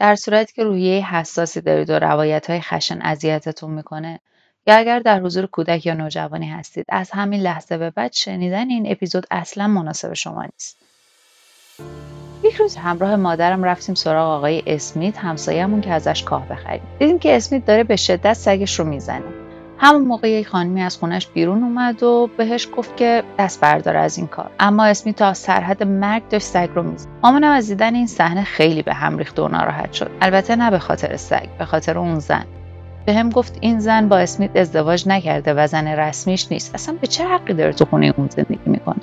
در صورتی که روحیه حساسی دارید و روایت های خشن اذیتتون می‌کنه یا اگر در حضور کودک یا نوجوانی هستید از همین لحظه به بعد شنیدن این اپیزود اصلا مناسب شما نیست. یک روز همراه مادرم رفتیم سراغ آقای اسمیت همسایهمون که ازش کاه بخریم. دیدیم که اسمیت داره به شدت سگش رو می‌زنه. همون موقع یک خانمی از خونش بیرون اومد و بهش گفت که دست بردار از این کار. اما اسمی تا سرحد مرگ داشت سگ رو می‌زد. از دیدن این صحنه خیلی به هم ریخت و ناراحت شد. البته نه به خاطر سگ به خاطر اون زن. به هم گفت این زن با اسمیت ازدواج نکرده و زن رسمیش نیست. اصلا به چه حقی داره تو خونه اون زندگی می‌کنه؟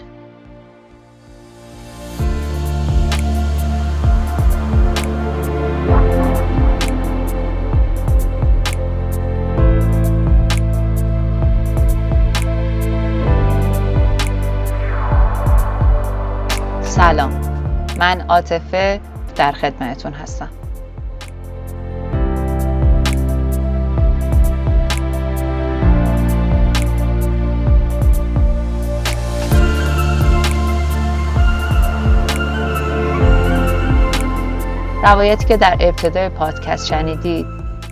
سلام من عاطفه در خدمتتون هستم روایتی که در ابتدای پادکست شنیدید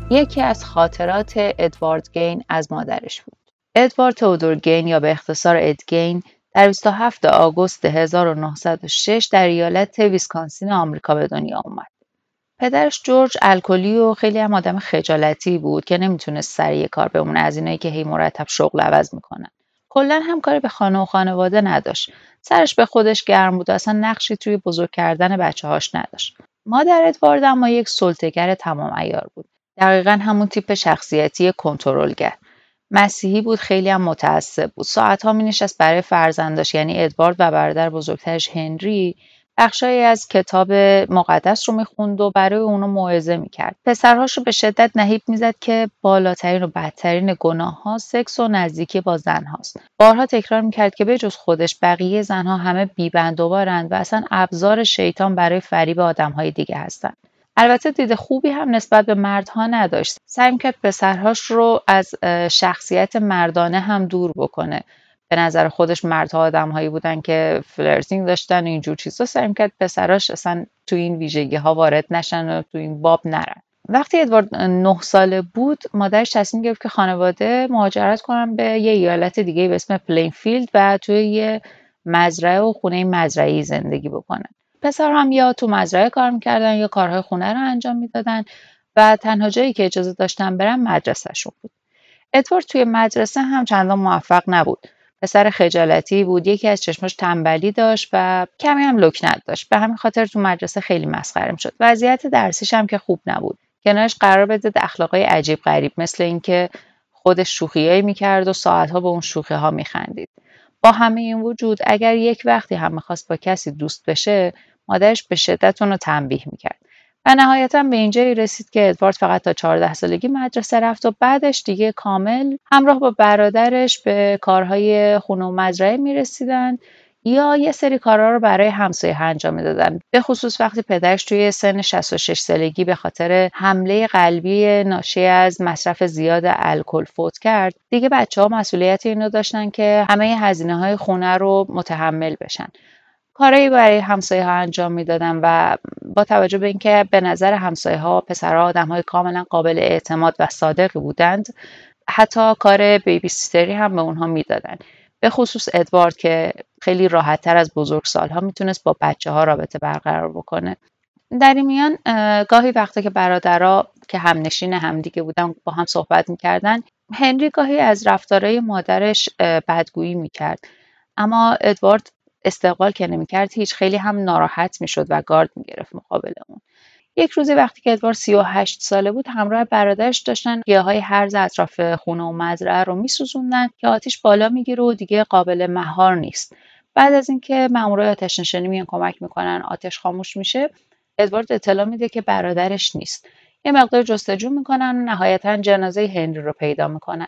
یکی از خاطرات ادوارد گین از مادرش بود. ادوارد تودور گین یا به اختصار ادگین در 27 آگوست 1906 در ایالت ویسکانسین آمریکا به دنیا اومد. پدرش جورج الکلی و خیلی هم آدم خجالتی بود که نمی‌تونست سریع کار بمونه از اینایی که هی مرتب شغل عوض می‌کنن. کلا هم کاری به خانه و خانواده نداشت. سرش به خودش گرم بود و اصلا نقشی توی بزرگ کردن بچه هاش نداشت. مادر ادوارد اما یک سلطگر تمام ایار بود. دقیقا همون تیپ شخصیتی کنترلگر. مسیحی بود خیلی هم متعصب بود. ساعتها می نشست برای فرزنداش یعنی ادوارد و برادر بزرگترش هنری بخشایی از کتاب مقدس رو می‌خوند و برای اونو موعظه می‌کرد. پسرهاش رو به شدت نهیب می‌زد که بالاترین و بدترین گناه ها سکس و نزدیکی با زن هاست بارها تکرار می‌کرد که بجز خودش بقیه زنها همه بیبندوبارند و اصلا ابزار شیطان برای فریب آدمهای دیگه هستند. البته دید خوبی هم نسبت به مردها نداشت. سعی می‌کرد پسرهاش رو از شخصیت مردانه هم دور بکنه. به نظر خودش مردها آدمهایی بودن که flirting داشتن و اینجور چیزا سعی می‌کرد پسراش اصلا تو این ویژگی ها وارد نشن و تو این باب نرن. وقتی ادوارد نه ساله بود مادرش تصمیم گرفت که خانواده مهاجرت کنن به یه ایالت دیگه به اسم پلینفیلد و توی یه مزرعه و خونه مزرعه‌ای زندگی بکنن. پسر هم یا تو مزرعه کار می‌کردن یا کارهای خونه رو انجام می‌دادن و تنها جایی که اجازه داشتن برن مدرسهشون بود. ادوارد توی مدرسه هم چندان موفق نبود. پسر خجالتی بود یکی از چشماش تنبلی داشت و کمی هم لکنت داشت به همین خاطر تو مدرسه خیلی مسخره شد وضعیت درسیش هم که خوب نبود کنارش قرار بده اخلاقای عجیب غریب مثل اینکه خودش شوخیایی می‌کرد و ساعتها به اون شوخی ها میخندید با همه این وجود اگر یک وقتی هم می‌خواست با کسی دوست بشه مادرش به شدت اون رو تنبیه می‌کرد. و نهایتا به اینجایی رسید که ادوارد فقط تا 14 سالگی مدرسه رفت و بعدش دیگه کامل همراه با برادرش به کارهای خونه و مزرعه می‌رسیدن یا یه سری کارها رو برای همسایه انجام می‌دادن. به خصوص وقتی پدرش توی سن 66 سالگی به خاطر حمله قلبی ناشی از مصرف زیاد الکل فوت کرد دیگه بچه ها مسئولیت اینو داشتن که همه هزینه های خونه رو متحمل بشن. کارهایی برای همسایه ها انجام می‌دادن و با توجه به اینکه به نظر همسایه ها پسرها آدم های کاملا قابل اعتماد و صادقی بودند حتی کار بیبی سیستری هم به اونها می‌دادن. به خصوص ادوارد که خیلی راحت تر از بزرگ سالها می‌تونست با بچه ها رابطه برقرار بکنه. در این میان گاهی وقتا که برادرها که همنشین همدیگه بودن با هم صحبت می‌کردن هنری گاهی از رفتارهای مادرش بدگویی می‌کرد. اما ادوارد استقبال که نمی‌کرد هیچ خیلی هم ناراحت می‌شد و گارد می‌گرفت مقابل اون یک روزی وقتی که ادوار 38 ساله بود همراه برادرش داشتن گیاهای هرز اطراف خونه و مزرعه رو میسوزوندن که آتیش بالا می‌گیره و دیگه قابل مهار نیست. بعد از اینکه مامورای آتش نشانی میان کمک می‌کنن آتش خاموش میشه ادوارد اطلاع میده که برادرش نیست. یه مقدار جستجو می‌کنن و نهایتا جنازه هنری رو پیدا می‌کنن.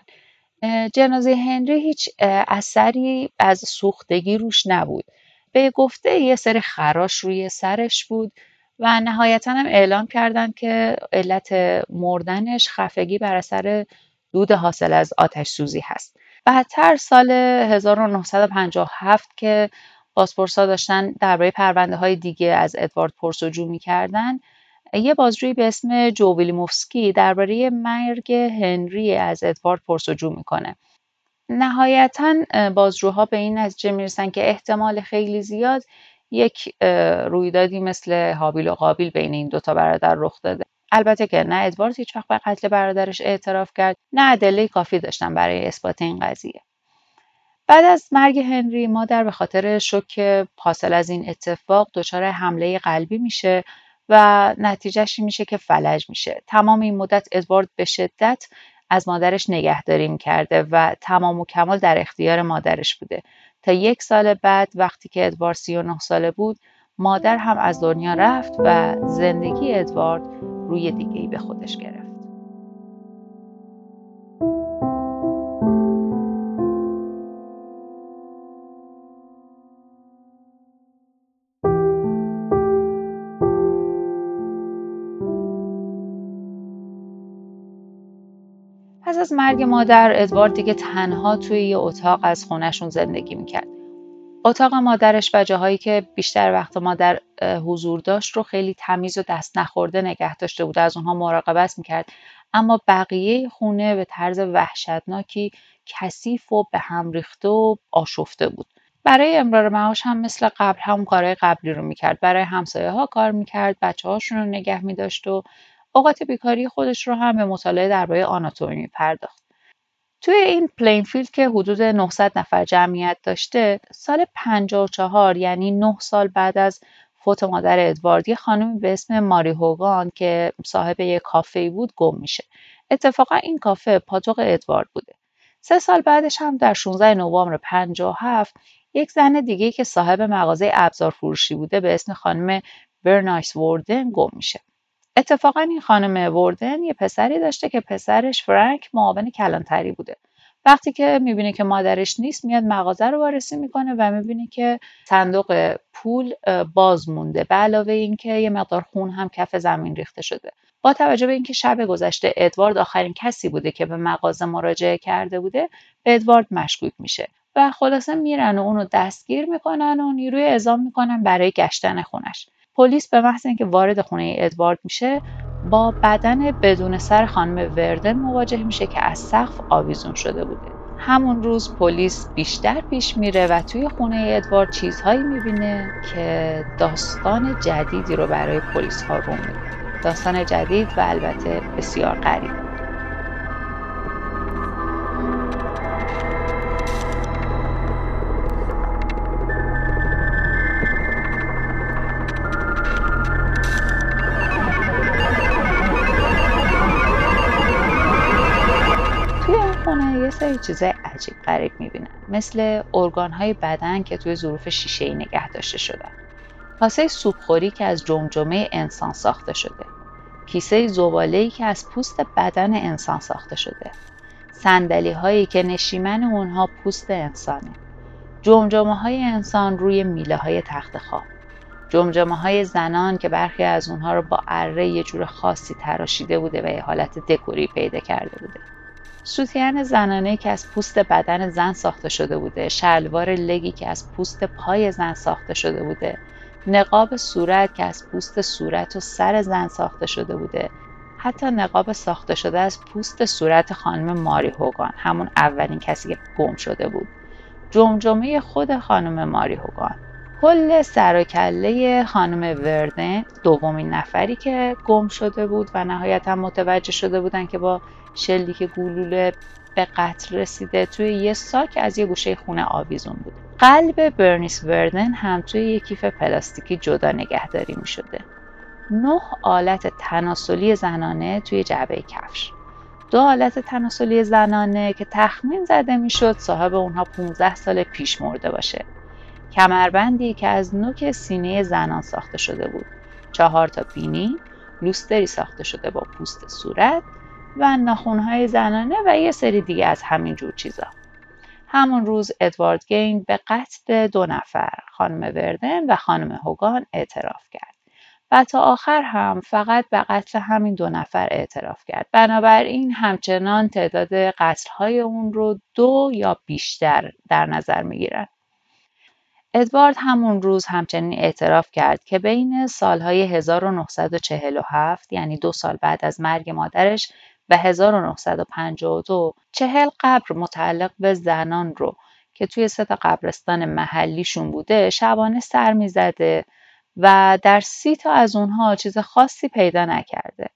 جنازه هنری هیچ اثری از سوختگی روش نبود به گفته یه سری خراش روی سرش بود و نهایتا هم اعلام کردند که علت مردنش خفگی بر اثر دود حاصل از آتش سوزی هست. بعدتر سال 1957 که پاسپورسا داشتن درباره پرونده های دیگه از ادوارد پرسجو می‌کردن یه بازجویی به اسم جو ویلیموفسکی درباره مرگ هنری از ادوارد پرسجو می‌کنه. نهایتا بازجوها به این نتیجه می‌رسن که احتمال خیلی زیاد یک رویدادی مثل حابیل و قابیل بین این دوتا برادر رخ داده. البته که نه ادوارد هیچ وقت به قتل برادرش اعتراف کرد نه ادله کافی داشتن برای اثبات این قضیه. بعد از مرگ هنری مادر به خاطر شوک حاصل از این اتفاق دچار حمله قلبی میشه و نتیجهش میشه که فلج میشه. تمام این مدت ادوارد به شدت از مادرش نگهداری کرده و تمام و کمال در اختیار مادرش بوده. تا یک سال بعد وقتی که ادوارد 39 ساله بود مادر هم از دنیا رفت و زندگی ادوارد روی دیگه ای به خودش گرفت. مرگ مادر ادوارد دیگه تنها توی یه اتاق از خونشون زندگی می‌کرد. اتاق مادرش و جاهایی که بیشتر وقت مادر حضور داشت رو خیلی تمیز و دست نخورده نگه داشته بود. از اونها مراقبت می‌کرد. اما بقیه خونه به طرز وحشتناکی کثیف و به هم ریخته و آشفته بود. برای امرار معاش هم مثل قبل هم کارهای قبلی رو می‌کرد. برای همسایه ها کار می‌کرد. بچه هاشون رو نگه میداشت و اوقات بیکاری خودش رو هم به مطالعه درباره آناتومی پرداخت. توی این پلینفیلد که حدود 900 نفر جمعیت داشته سال 54 یعنی 9 سال بعد از فوت مادر ادوارد یه خانمی به اسم ماری هوگان که صاحب یک کافه بود گم میشه. اتفاقا این کافه پاتوق ادوارد بوده. سه سال بعدش هم در 16 نوامبر 57 یک زن دیگه که صاحب مغازه ابزار فروشی بوده به اسم خانم برنایس وردن گم میشه. اتفاقا این خانم وردن یه پسری داشته که پسرش فرانک معاون کلانتری بوده. وقتی که می‌بینه که مادرش نیست میاد مغازه رو وارسی می‌کنه و می‌بینه که صندوق پول باز مونده. به علاوه اینکه یه مقدار خون هم کف زمین ریخته شده. با توجه به اینکه شب گذشته ادوارد آخرین کسی بوده که به مغازه مراجعه کرده بوده به ادوارد مشکوک میشه. و خلاصه میرن و اونو دستگیر می‌کنن و نیروی اعزام می‌کنن برای گشتن خونش. پلیس به محض اینکه وارد خونه ادوارد میشه با بدن بدون سر خانم وردن مواجه میشه که از سقف آویزون شده بوده. همون روز پلیس بیشتر پیش میره و توی خونه ادوارد چیزهایی می‌بینه که داستان جدیدی رو برای پلیس ها رو میده. داستان جدید و البته بسیار غریب. سری چیزای عجیب غریب می‌بینن. مثل ارگان های بدن که توی ظروف شیشه ای نگه داشته شدن. کاسه سوپخوری که از جمجمه انسان ساخته شده. کیسه زباله که از پوست بدن انسان ساخته شده. سندلی هایی که نشیمن اونها پوست انسانه. جمجمه های انسان روی میله های تخت خواب. جمجمه های زنان که برخی از اونها رو با اره یه جور خاصی تراشیده بوده و یه حالت دکوری پیدا کرده بوده. سوتیان زنانه که از پوست بدن زن ساخته شده بوده شلوار لگی که از پوست پای زن ساخته شده بوده نقاب صورت که از پوست صورت و سر زن ساخته شده بوده حتی نقاب ساخته شده از پوست صورت خانم ماری هوگان همون اولین کسی که گم شده بود. جمجمه خود خانم ماری هوگان. کل سر و کله خانم وردن دومین نفری که گم شده بود و نهایتا متوجه شده بودن که با شلیک گلوله به قتل رسیده توی یه ساک از یه گوشه خونه آویزون بود قلب برنیس وردن هم توی یه کیف پلاستیکی جدا نگهداری می شده نه آلت تناسلی زنانه توی جعبه کفش. دو آلت تناسلی زنانه که تخمین زده می‌شد صاحب اونها 15 سال پیش مرده باشه. کمربندی که از نوک سینه زنان ساخته شده بود. چهار تا بینی لوستری ساخته شده با پوست صورت و ناخونهای زنانه و یه سری دیگه از همین جور چیزا. همون روز ادوارد گین به قتل دو نفر خانم وردن و خانم هوگان اعتراف کرد. و تا آخر هم فقط به قتل همین دو نفر اعتراف کرد. بنابراین همچنان تعداد قتلهای اون رو دو یا بیشتر در نظر می‌گیرن. ادوارد همون روز همچنین اعتراف کرد که بین سالهای 1947 یعنی دو سال بعد از مرگ مادرش و 1952 چهل قبر متعلق به زنان رو که توی سه قبرستان محلیشون بوده شبانه سر می‌زده و در سی تا از اونها چیز خاصی پیدا نکرده.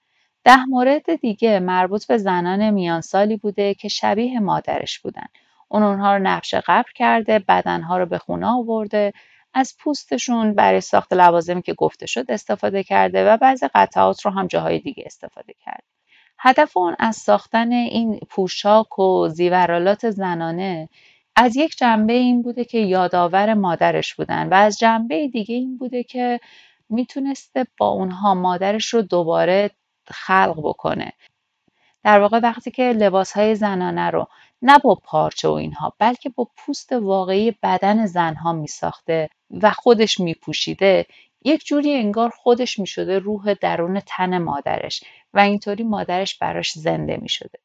ده مورد دیگه مربوط به زنان میانسالی بوده که شبیه مادرش بودن. اون اونها رو نقش قبر کرده، بدنها رو به خونه آورده، از پوستشون برای ساخت لوازمی که گفته شد استفاده کرده و بعضی قطعات رو هم جاهای دیگه استفاده کرده. هدف اون از ساختن این پوشاک و زیورالات زنانه از یک جنبه این بوده که یادآور مادرش بودن و از جنبه دیگه این بوده که می‌تونسته با اونها مادرش رو دوباره خلق بکنه. در واقع وقتی که لباس های زنانه رو نه با پارچه و اینها بلکه با پوست واقعی بدن زنها می ساخته و خودش می پوشیده یک جوری انگار خودش می شده روح درون تن مادرش. و اینطوری مادرش براش زنده می شده.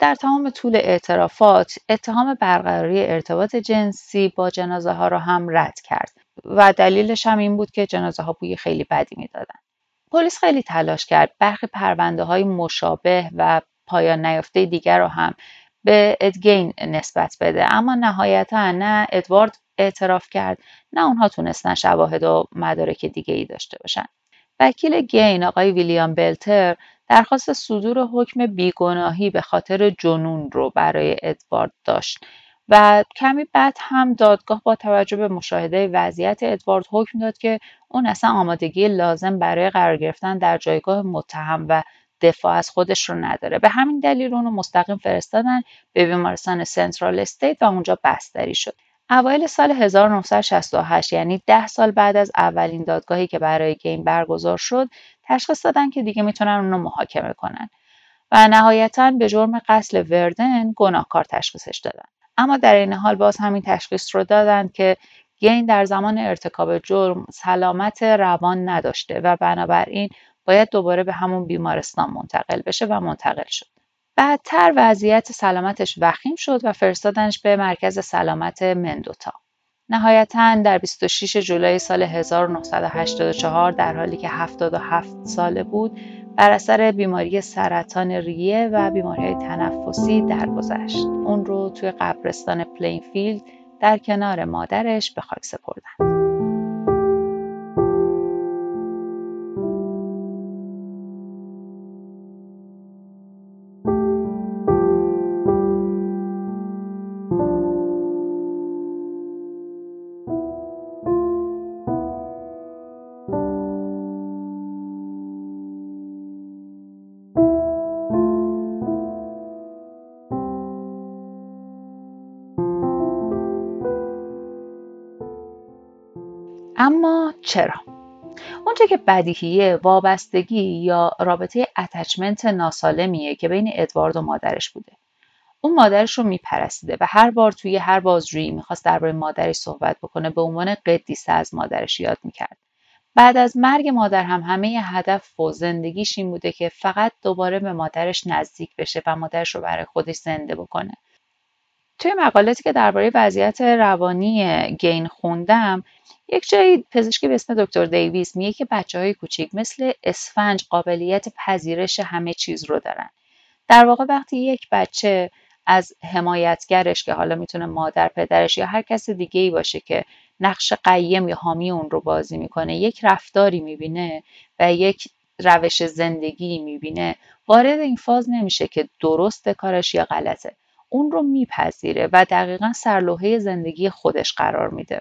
در تمام طول اعترافات اتهام برقراری ارتباط جنسی با جنازه ها را هم رد کرد و دلیلش هم این بود که جنازه ها بوی خیلی بدی می‌دادن. پلیس خیلی تلاش کرد برخی پرونده های مشابه و پایان نیافته دیگر را هم به ادگین نسبت بده اما نهایتا نه ادوارد اعتراف کرد نه اونها تونستن شواهد و مدارک دیگه ای داشته باشن. وکیل گین آقای ویلیام بلتر درخواست صدور حکم بیگناهی به خاطر جنون رو برای ادوارد داشت و کمی بعد هم دادگاه با توجه به مشاهده وضعیت ادوارد حکم داد که اون اصلا آمادگی لازم برای قرار گرفتن در جایگاه متهم و دفاع از خودش رو نداره. به همین دلیل اونو مستقیم فرستادن به بیمارستان سنترال استیت و اونجا بستری شد. اوایل سال 1968 یعنی ده سال بعد از اولین دادگاهی که برای گیم برگزار شد تشخیص دادن که دیگه می‌تونن اونو محاکمه کنن و نهایتا به جرم قتل وردن گناهکار تشخیصش دادن اما در این حال باز همین تشخیص رو دادن که گین در زمان ارتکاب جرم سلامت روان نداشته و بنابراین باید دوباره به همون بیمارستان منتقل بشه و منتقل شد. بعدتر وضعیت سلامتش وخیم شد و فرستادنش به مرکز سلامت مندوتا. نهایتا در 26 جولای سال 1984 در حالی که 77 ساله بود بر اثر بیماری سرطان ریه و بیماری تنفسی درگذشت. اون رو توی قبرستان پلینفیلد در کنار مادرش به خاک سپردند. چرا؟ اونچه که بدیهیه وابستگی یا رابطه اتچمنت ناسالمیه که بین ادوارد و مادرش بوده. اون مادرش رو میپرستیده و هر بار توی هر بازجویی می‌خواست درباره مادرش صحبت بکنه به عنوان قدیسه از مادرش یاد می‌کرد. بعد از مرگ مادر هم همه هدف و زندگیش این بوده که فقط دوباره به مادرش نزدیک بشه و مادرش رو برای خودش زنده بکنه. توی مقالاتی که درباره وضعیت روانی گین خوندم یک جایی پزشکی به اسم دکتر دیویس میگه که بچه های کوچیک مثل اسفنج قابلیت پذیرش همه چیز رو دارن. در واقع وقتی یک بچه از حمایتگرش که حالا می‌تونه مادر پدرش یا هر کس دیگه ای باشه که نقش قیم یا حامی اون رو بازی می‌کنه یک رفتاری می‌بینه و یک روش زندگی می‌بینه وارد این فاز نمیشه که درست کارش یا غلطه. اون رو میپذیره و دقیقا سرلوحه زندگی خودش قرار میده.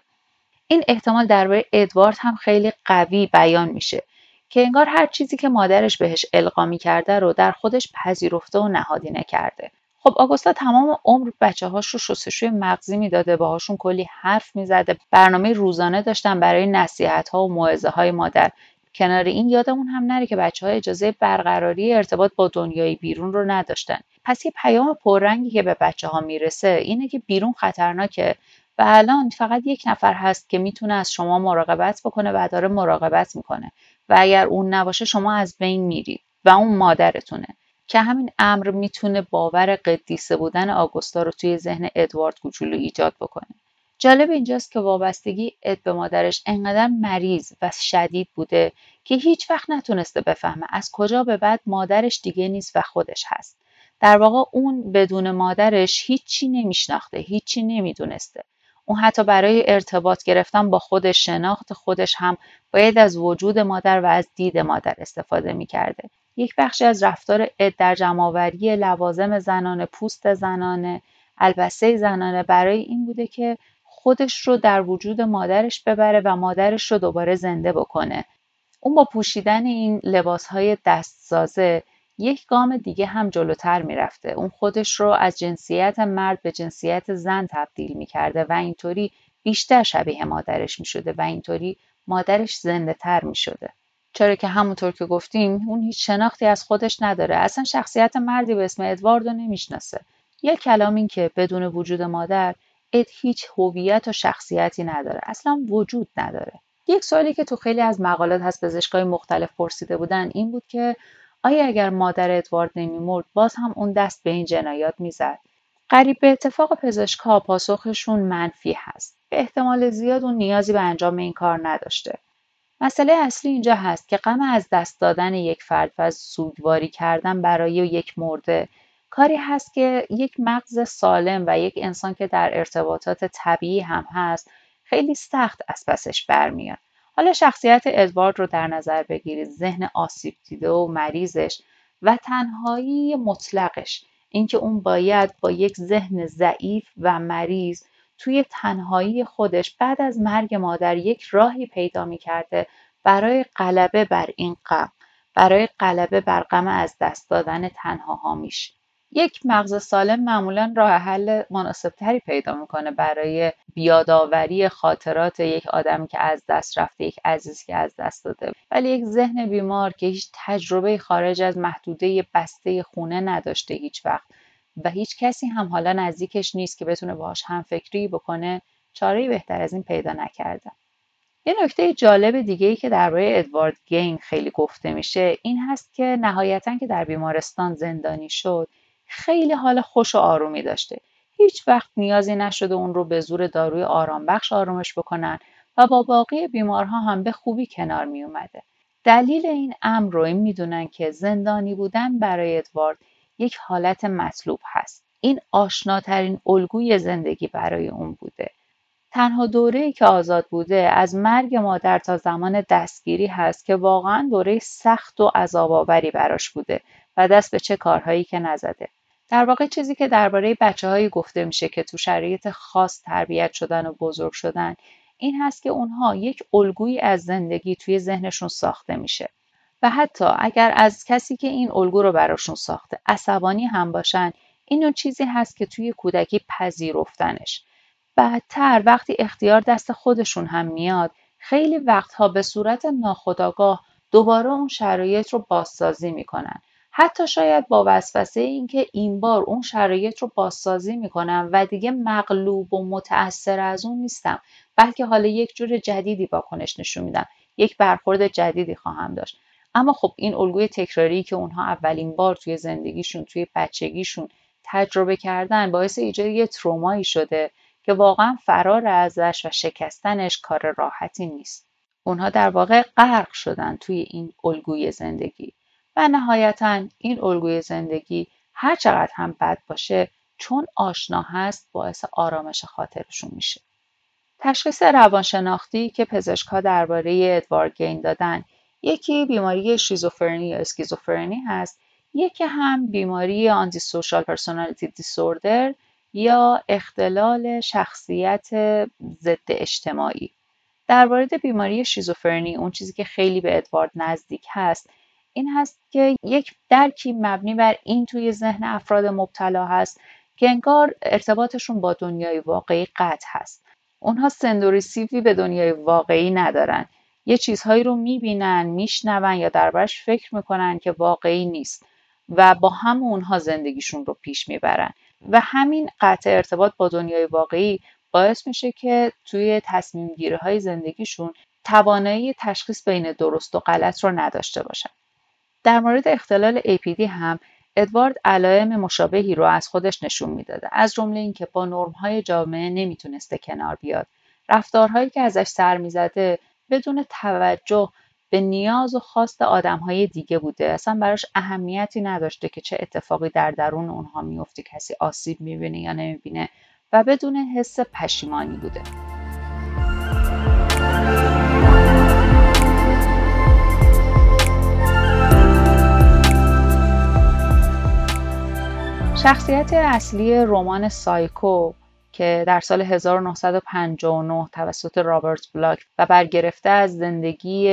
این احتمال درباره ادوارد هم خیلی قوی بیان میشه که انگار هر چیزی که مادرش بهش القا کرده رو در خودش پذیرفته و نهادینه کرده. خب آگوستا تمام عمر بچه هاش رو شستشوی مغزی می‌داده باهاشون کلی حرف می‌زده برنامه روزانه داشتن برای نصیحت ها و موعظه های مادر. کنار این یادمون هم نره که بچه ها اجازه برقراری ارتباط با دنیای بیرون رو نداشتن. پس یه پیام پررنگی که به بچه ها می‌رسه اینه که بیرون خطرناکه و الان فقط یک نفر هست که می‌تونه از شما مراقبت بکنه و داره مراقبت می‌کنه و اگر اون نباشه شما از بین میرید و اون مادرتونه. که همین امر می‌تونه باور قدیسه بودن آگوستا رو توی ذهن ادوارد کوچولو ایجاد بکنه. جالب اینجاست که وابستگی اد به مادرش انقدر مریض و شدید بوده که هیچ وقت نتونسته بفهمه از کجا به بعد مادرش دیگه نیست و خودش هست. در واقع اون بدون مادرش هیچی نمیشناخته، هیچی نمی‌دونسته. اون حتی برای ارتباط گرفتن با خودش شناخت خودش هم باید از وجود مادر و از دید مادر استفاده می‌کرده. یک بخشی از رفتار اد در جمعآوری لوازم زنانه، پوست زنانه، البسه زنانه برای این بوده که خودش رو در وجود مادرش ببره و مادرش رو دوباره زنده بکنه. اون با پوشیدن این لباسهای دستسازه یک گام دیگه هم جلوتر می‌رفته. اون خودش رو از جنسیت مرد به جنسیت زن تبدیل می‌کرده و اینطوری بیشتر شبیه مادرش می‌شده و اینطوری مادرش زنده تر می‌شده. چرا که همونطور که گفتیم اون هیچ شناختی از خودش نداره اصلا شخصیت مردی به اسم ادواردو نمی‌شناسه یک کلام این که بدون وجود مادر اد هیچ هویت و شخصیتی نداره. اصلا وجود نداره. یک سوالی که تو خیلی از مقالات هست پزشکای مختلف پرسیده بودن این بود که آیا اگر مادر ادوارد نمیمرد باز هم اون دست به این جنایات می‌زد؟ قریب به اتفاق پزشکها پاسخشون منفی هست. به احتمال زیاد اون نیازی به انجام این کار نداشته. مسئله اصلی اینجا هست که غم از دست دادن یک فرد و از سوگواری کردن برای یک مرده کاری هست که یک مغز سالم و یک انسان که در ارتباطات طبیعی هم هست خیلی سخت از پسش برمیاد. حالا شخصیت ادوارد رو در نظر بگیرید. ذهن آسیب دیده و مریضش و تنهایی مطلقش. اینکه اون باید با یک ذهن ضعیف و مریض توی تنهایی خودش بعد از مرگ مادر یک راهی پیدا می کرده برای غلبه بر این غم برای غلبه بر غم از دست دادن تنها میشه یک مغز سالم معمولا راه حل مناسبتری پیدا می‌کنه برای بیاداوری خاطرات یک آدمی که از دست رفته یک عزیزی که از دست داده. ولی یک ذهن بیمار که هیچ تجربه خارج از محدوده بسته خونه نداشته هیچ وقت و هیچ کسی هم حالا نزدیکش نیست که بتونه باهاش هم فکری بکنه چاره بهتر از این پیدا نکرده. یه نکته جالب دیگه ای که درباره ادوارد گین خیلی گفته میشه این هست که نهایتا که در بیمارستان زندانی شد خیلی حال خوش و آرومی داشته هیچ وقت نیازی نشده اون رو به زور داروی آرام بخش آرامش بکنن و با باقی بیمارها هم به خوبی کنار می اومده. دلیل این امر رو این می‌دونن که زندانی بودن برای ادوارد یک حالت مطلوب هست. این آشناترین الگوی زندگی برای اون بوده. تنها دوره که آزاد بوده از مرگ مادر تا زمان دستگیری هست که واقعا دوره سخت و عذاب آوری براش بوده و دست به چه کارهایی که نزده. در واقع چیزی که درباره بچه هایی گفته میشه که تو شرایط خاص تربیت شدن و بزرگ شدن این هست که اونها یک الگویی از زندگی توی ذهنشون ساخته میشه. و حتی اگر از کسی که این الگو رو براشون ساخته عصبانی هم باشن این اون چیزی هست که توی کودکی پذیرفتنش. بعدتر وقتی اختیار دست خودشون هم میاد خیلی وقتها به صورت ناخودآگاه دوباره اون شرایط رو بازسازی می‌کنن. حتی شاید با وسوسه اینکه این بار اون شرایط رو بازسازی می‌کنم و دیگه مغلوب و متأثر از اون نیستم بلکه حالا یک جور جدیدی واکنش نشون میدم یک برخورد جدیدی خواهم داشت. اما خب این الگوی تکراری که اونها اولین بار توی زندگیشون توی بچگیشون تجربه کردن باعث ایجاد یه ترومایی شده که واقعا فرار ازش و شکستنش کار راحتی نیست. اونها در واقع غرق شدن توی این الگوی زندگی. و نهایتا این الگوی زندگی هر چقدر هم بد باشه چون آشنا هست باعث آرامش خاطرشون میشه. تشخیص روانشناختی که پزشکها درباره ادوارد گین دادن یکی بیماری شیزوفرنی یا اسکیزوفرنی هست یکی هم بیماری antisocial personality disorder یا اختلال شخصیت ضد اجتماعی در بیماری شیزوفرنی اون چیزی که خیلی به ادوارد نزدیک هست این هست که یک درکی مبنی بر این توی ذهن افراد مبتلا هست که انگار ارتباطشون با دنیای واقعی قطع هست. اونها سندوریسیوی به دنیای واقعی ندارن. یه چیزهایی رو می‌بینن میشنون یا دربارش فکر می‌کنن که واقعی نیست و با هم اونها زندگیشون رو پیش می‌برن. و همین قطع ارتباط با دنیای واقعی باعث میشه که توی تصمیم های زندگیشون توانایی تشخیص بین درست و غلط رو نداشته باشن. در مورد اختلال APD هم ادوارد علائم مشابهی رو از خودش نشون می‌داده از جمله اینکه با نرمهای جامعه نمی‌تونسته کنار بیاد. رفتارهایی که ازش سر می‌زده بدون توجه به نیاز و خواست آدمهای دیگه بوده. اصلا براش اهمیتی نداشته که چه اتفاقی در درون اونها میفته کسی آسیب می‌بینه یا نمی‌بینه و بدون حس پشیمانی بوده. شخصیت اصلی رمان سایکو که در سال 1959 توسط رابرت بلاک و برگرفته از زندگی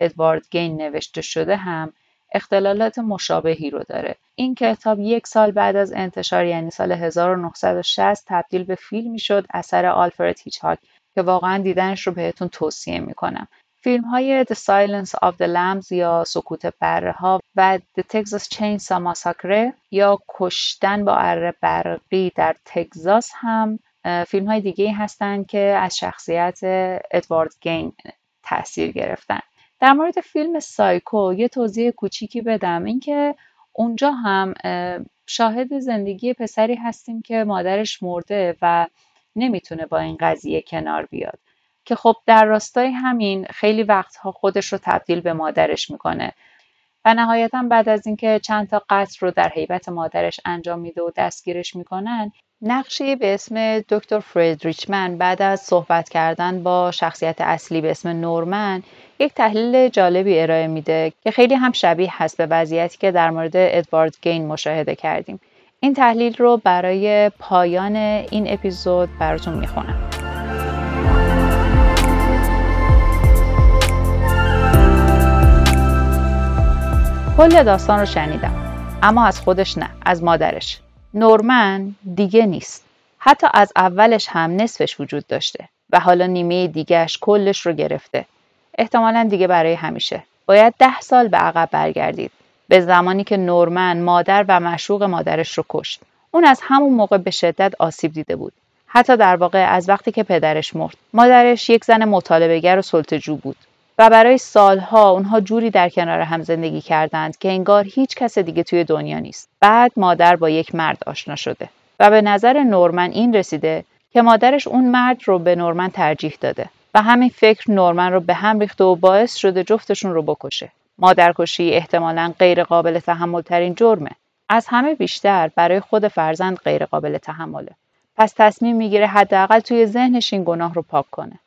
ادوارد گین نوشته شده هم اختلالات مشابهی رو داره. این کتاب یک سال بعد از انتشار یعنی سال 1960 تبدیل به فیلمی شد اثر آلفرد هیچکاک که واقعا دیدنش رو بهتون توصیه می‌کنم. فیلم های The Silence of the Lambs یا سکوت بره ها و The Texas Chainsaw Massacre یا کشتن با اره برقی در تگزاس هم فیلم های دیگه هستن که از شخصیت ادوارد گین تاثیر گرفتن. در مورد فیلم سایکو یه توضیح کوچیکی بدم. اینکه اونجا هم شاهد زندگی پسری هستیم که مادرش مرده و نمی‌تونه با این قضیه کنار بیاد. که خب در راستای همین خیلی وقتها خودش رو تبدیل به مادرش می‌کنه. و نهایتا بعد از اینکه چند تا قتل رو در حیبت مادرش انجام میده و دستگیرش می‌کنن نقشی به اسم دکتر فردریچمن بعد از صحبت کردن با شخصیت اصلی به اسم نورمن یک تحلیل جالبی ارائه میده که خیلی هم شبیه هست به وضعیتی که در مورد ادوارد گین مشاهده کردیم. این تحلیل رو برای پایان این اپیزود براتون می‌خونم. کل داستان رو شنیدم. اما از خودش نه از مادرش. نورمن دیگه نیست. حتی از اولش هم نصفش وجود داشته و حالا نیمه دیگهش کلش رو گرفته. احتمالا دیگه برای همیشه. باید ده سال به عقب برگردید. به زمانی که نورمن مادر و مشوق مادرش رو کشت. اون از همون موقع به شدت آسیب دیده بود. حتی در واقع از وقتی که پدرش مرد. مادرش یک زن مطالبهگر و سلطجو بود. و برای سالها اونها جوری در کنار هم زندگی کردند که انگار هیچ کس دیگه توی دنیا نیست. بعد مادر با یک مرد آشنا شده و به نظر نورمن این رسیده که مادرش اون مرد رو به نورمن ترجیح داده و همین فکر نورمن رو به هم ریخته و باعث شده جفتشون رو بکشه. مادرکشی احتمالا غیر قابل تحمل ترین جرمه. از همه بیشتر برای خود فرزند غیر قابل تحمله. پس تصمیم می‌گیره حداقل توی ذهنش این گناه رو پاک کنه.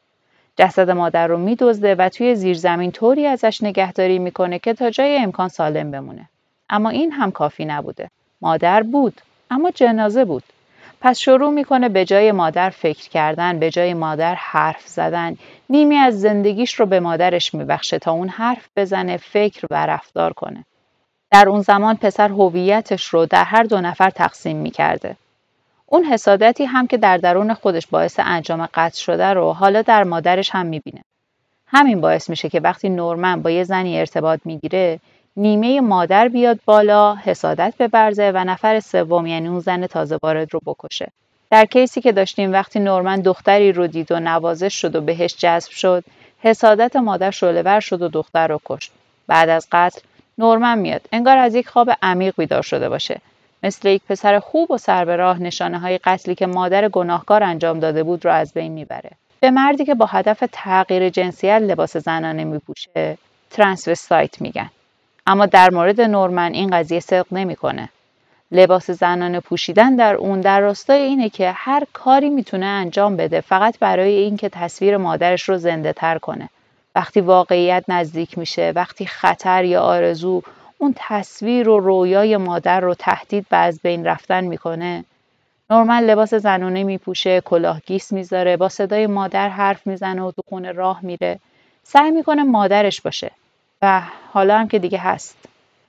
جسد مادر رو میدزده و توی زیرزمین طوری ازش نگهداری می‌کنه که تا جای امکان سالم بمونه. اما این هم کافی نبوده. مادر بود اما جنازه بود. پس شروع می‌کنه به جای مادر فکر کردن، به جای مادر حرف زدن، نیمی از زندگیش رو به مادرش میبخشه تا اون حرف بزنه، فکر و رفتار کنه. در اون زمان پسر هویتش رو در هر دو نفر تقسیم می‌کرده. اون حسادتی هم که در درون خودش باعث انجام قتل شده رو حالا در مادرش هم می‌بینه. همین باعث میشه که وقتی نورمن با یه زنی ارتباط می‌گیره نیمه مادر بیاد بالا حسادت ببرزه و نفر سوم یعنی اون زن تازه وارد رو بکشه. در کیسی که داشتیم وقتی نورمن دختری رو دید و نوازش شد و بهش جذب شد حسادت مادر شعله شد و دختر رو کشت. بعد از قتل نورمن میاد انگار از یک خواب عمیق بیدار شده باشه مثل یک پسر خوب و سر به راه نشانه های قتلی که مادر گناهکار انجام داده بود را از بین می‌بره. به مردی که با هدف تغییر جنسیت لباس زنانه میپوشه ترانسوستایت میگن. اما در مورد نورمن این قضیه صدق نمی‌کنه. لباس زنانه پوشیدن در اون در راستای اینه که هر کاری می‌تونه انجام بده فقط برای اینکه تصویر مادرش رو زنده تر کنه. وقتی واقعیت نزدیک میشه، وقتی خطر یا آرزو اون تصویر و رویای مادر رو تهدید به از بین رفتن می‌کنه. نورمن لباس زنونه میپوشه کلاه گیس می‌ذاره با صدای مادر حرف می‌زنه و تو خونه راه میره. سعی می‌کنه مادرش باشه. و حالا هم که دیگه هست.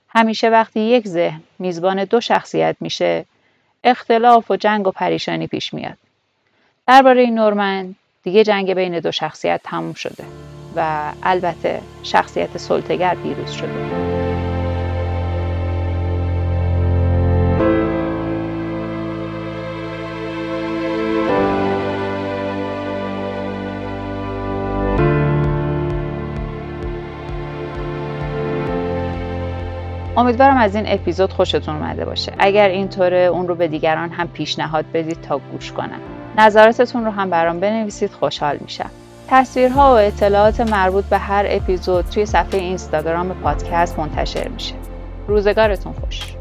همیشه وقتی یک ذهن میزبان دو شخصیت میشه اختلاف و جنگ و پریشانی پیش میاد. درباره نورمن دیگه جنگ بین دو شخصیت تموم شده و البته شخصیت سلطگر پیروز شده. امیدوارم از این اپیزود خوشتون اومده باشه. اگر اینطوره اون رو به دیگران هم پیشنهاد بدید تا گوش کنن. نظراتتون رو هم برام بنویسید خوشحال میشم. تصویرها و اطلاعات مربوط به هر اپیزود توی صفحه اینستاگرام پادکست منتشر میشه. روزگارتون خوش.